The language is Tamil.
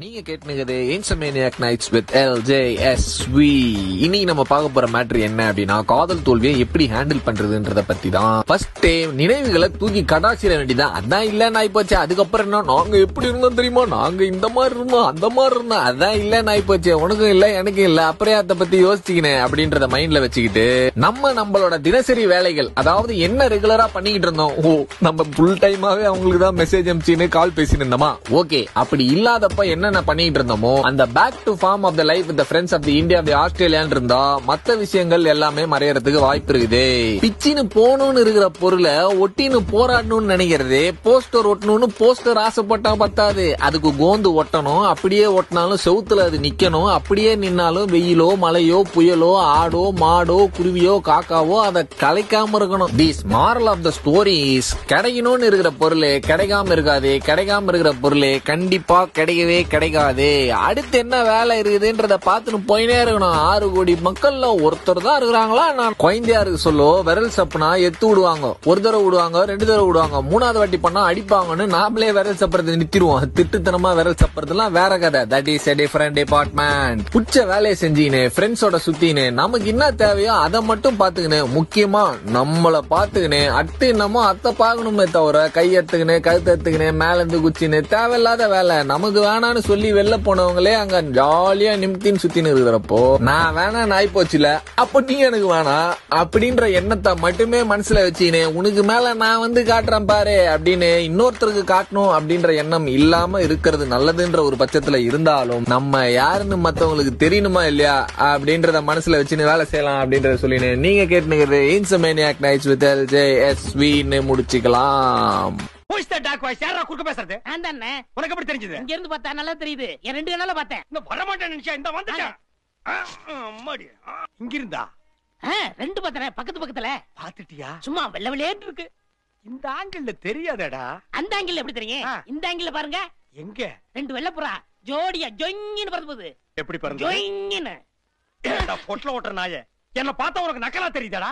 நீங்க கேட்டுனுக்குது ஏன்சமேனியாக் nights with L J S V இன்னைக்கு நம்ம பார்க்க போற மேட்ரு என்ன அப்படின்னா காதல் தோல்வியை எப்படி ஹேண்டில் பண்றதுன்றத பத்தி தான் ஃபர்ஸ்ட் நினைவுகளை தூக்கி கடாசிட வேண்டியதான் அதான் இல்லன்னு ஆயிப்போச்சு அதுக்கப்புறம் என்ன? நாங்க எப்படி இருந்தோம் தெரியுமா? நாங்க இந்த மாதிரி இருந்தோம் அந்த மாதிரி இருந்தோம். அதான் இல்லன்னு ஆயிப்போச்சு உனக்கும் இல்ல எனக்கும் இல்ல. அப்புறம் அதை பத்தி யோசிச்சுக்கினேன் அப்படின்றத மைண்ட்ல வச்சுக்கிட்டு நம்ம நம்மளோட தினசரி வேலைகள் அதாவது என்ன ரெகுலரா பண்ணிக்கிட்டு இருந்தோம்? ஓ நம்ம ஃபுல் டைமாவே அவங்களுக்கு தான் மெசேஜ் அனுப்பிச்சின்னு கால் பேசிட்டு இருந்தோமா? ஓகே அப்படி இல்லாதப்ப என்னென்ன பண்ணிட்டு இருந்தோமோ அந்த back to form of the life with friends of the India of the Australian இருந்தா மத்த விஷயங்கள் எல்லாமே மறையறதுக்கு வாய்ப்பு இருக்குது. பிச்சின்னு போகணும்னு இருக்கிற பொருளை ஒட்டின்னு போராடணும்னு நினைக்கிறது போஸ்டர் ஒட்டணும்னு போஸ்டர் ஆசைப்பட்டா பத்தாது. அதுக்கு கோந்து ஒட்டணும் அப்படியே ஒட்டினாலும் செவுத்துல அது நிக்கணும் அப்படியே நின்னாலும் வெயிலோ மழையோ புயலோ ஆடோ மாடோ குருவியோ காக்காவோ அதை கலைக்காம இருக்கணும். This moral of the stories கிடைக்கணும்னு இருக்கிற பொருள் கிடைக்காம இருக்காது கிடைக்காம இருக்கிற பொருள் கண்டிப்பா கிடைக்கவே கிடைக்காது. அடுத்து என்ன வேலை இருக்குதுன்றத பார்த்துன்னு போயினே இருக்கணும். ஆறு கோடி மக்கள்ல ஒருத்தர் தான் இருக்கிறாங்களா? நான் குழந்தையா இருக்கு சொல்லோ. விரல் சப்புனா எத்து விடுவாங்க. ஒரு தடவை விடுவாங்க ரெண்டு தடவை விடுவாங்க. மூணாவது வாட்டி பண்ணா அடிப்பாங்கன்னு நாமளே விரல் சப்புறது நிறுத்திடுவோம். திட்டுத்தனமா விரல் சப்புறதுலாம் வேற கதை. That is a different department பிடிச்ச வேலையை செஞ்சுக்கினு ஃப்ரெண்ட்ஸோட சுத்தினு நமக்கு என்ன தேவையோ அதை மட்டும் பாத்துக்கினு முக்கியமா நம்மள பாத்துக்கினு அட்டு என்னமோ அத்தை பாக்கணுமே தவிர கை எடுத்துக்கினு கழுத்து எடுத்துக்கினு மேலேருந்து குச்சின்னு தேவையில்லாத வேலை. நமக்கு வேணான்னு சொல்லி வெளில போனவங்களே அங்க ஜாலியா நிமித்தின்னு சுத்தின்னு இருக்கிறப்போ நான் வேணா நாய் போச்சுல அப்ப நீ எனக்கு வேணாம் அப்படின்ற எண்ணத்தை மட்டுமே மனசுல வச்சுனே உனக்கு மேல நான் வந்து காட்டுறேன் பாரு அப்படின்னு இன்னொருத்தருக்கு காட்டணும் அப்படின்ற எண்ணம் இல்லாம இருக்கிறது நல்லதுன்ற ஒரு பட்சத்துல இருந்தாலும் நம்ம யாருன்னு மத்தவங்களுக்கு தெரியணுமா இல்லையா அப்படின்றத மனசுல வச்சுன்னு வேலை செய்யலாம் அப்படின்றத சொல்லினேன் நீங்க கேட்டுனுங்கிறது insomniac nights with L J S முடிச்சுக்கலாம். Who is that dark voice? யாரா குறுக்க பேசுறது? நான் தானே. உனக்கு எப்படி தெரிஞ்சது? இங்க இருந்து பார்த்தா நல்லா தெரியுது. என் ரெண்டு கண்ணால பார்த்தேன். இந்த வரமாட்டேன் நினைச்சா இந்த வந்துட்டேன் அம்மாடி. இங்க இருந்தா ரெண்டு பார்த்தேன் பக்கத்து பக்கத்துல. பாத்துட்டியா சும்மா வெள்ள வெளியேட்டு இருக்கு. இந்த ஆங்கிள் தெரியாதடா. அந்த ஆங்கிள் எப்படி தெரியும். இந்த ஆங்கிள் பாருங்க. எங்க? ரெண்டு வெள்ளப்புறா ஜோடியா ஜொயின்னு பறந்து போகுது. எப்படி பிறந்த ஜொயின்னு பொட்டல ஓட்டுற நாய? என்ன பார்த்தா உனக்கு நக்கலா தெரியுதாடா.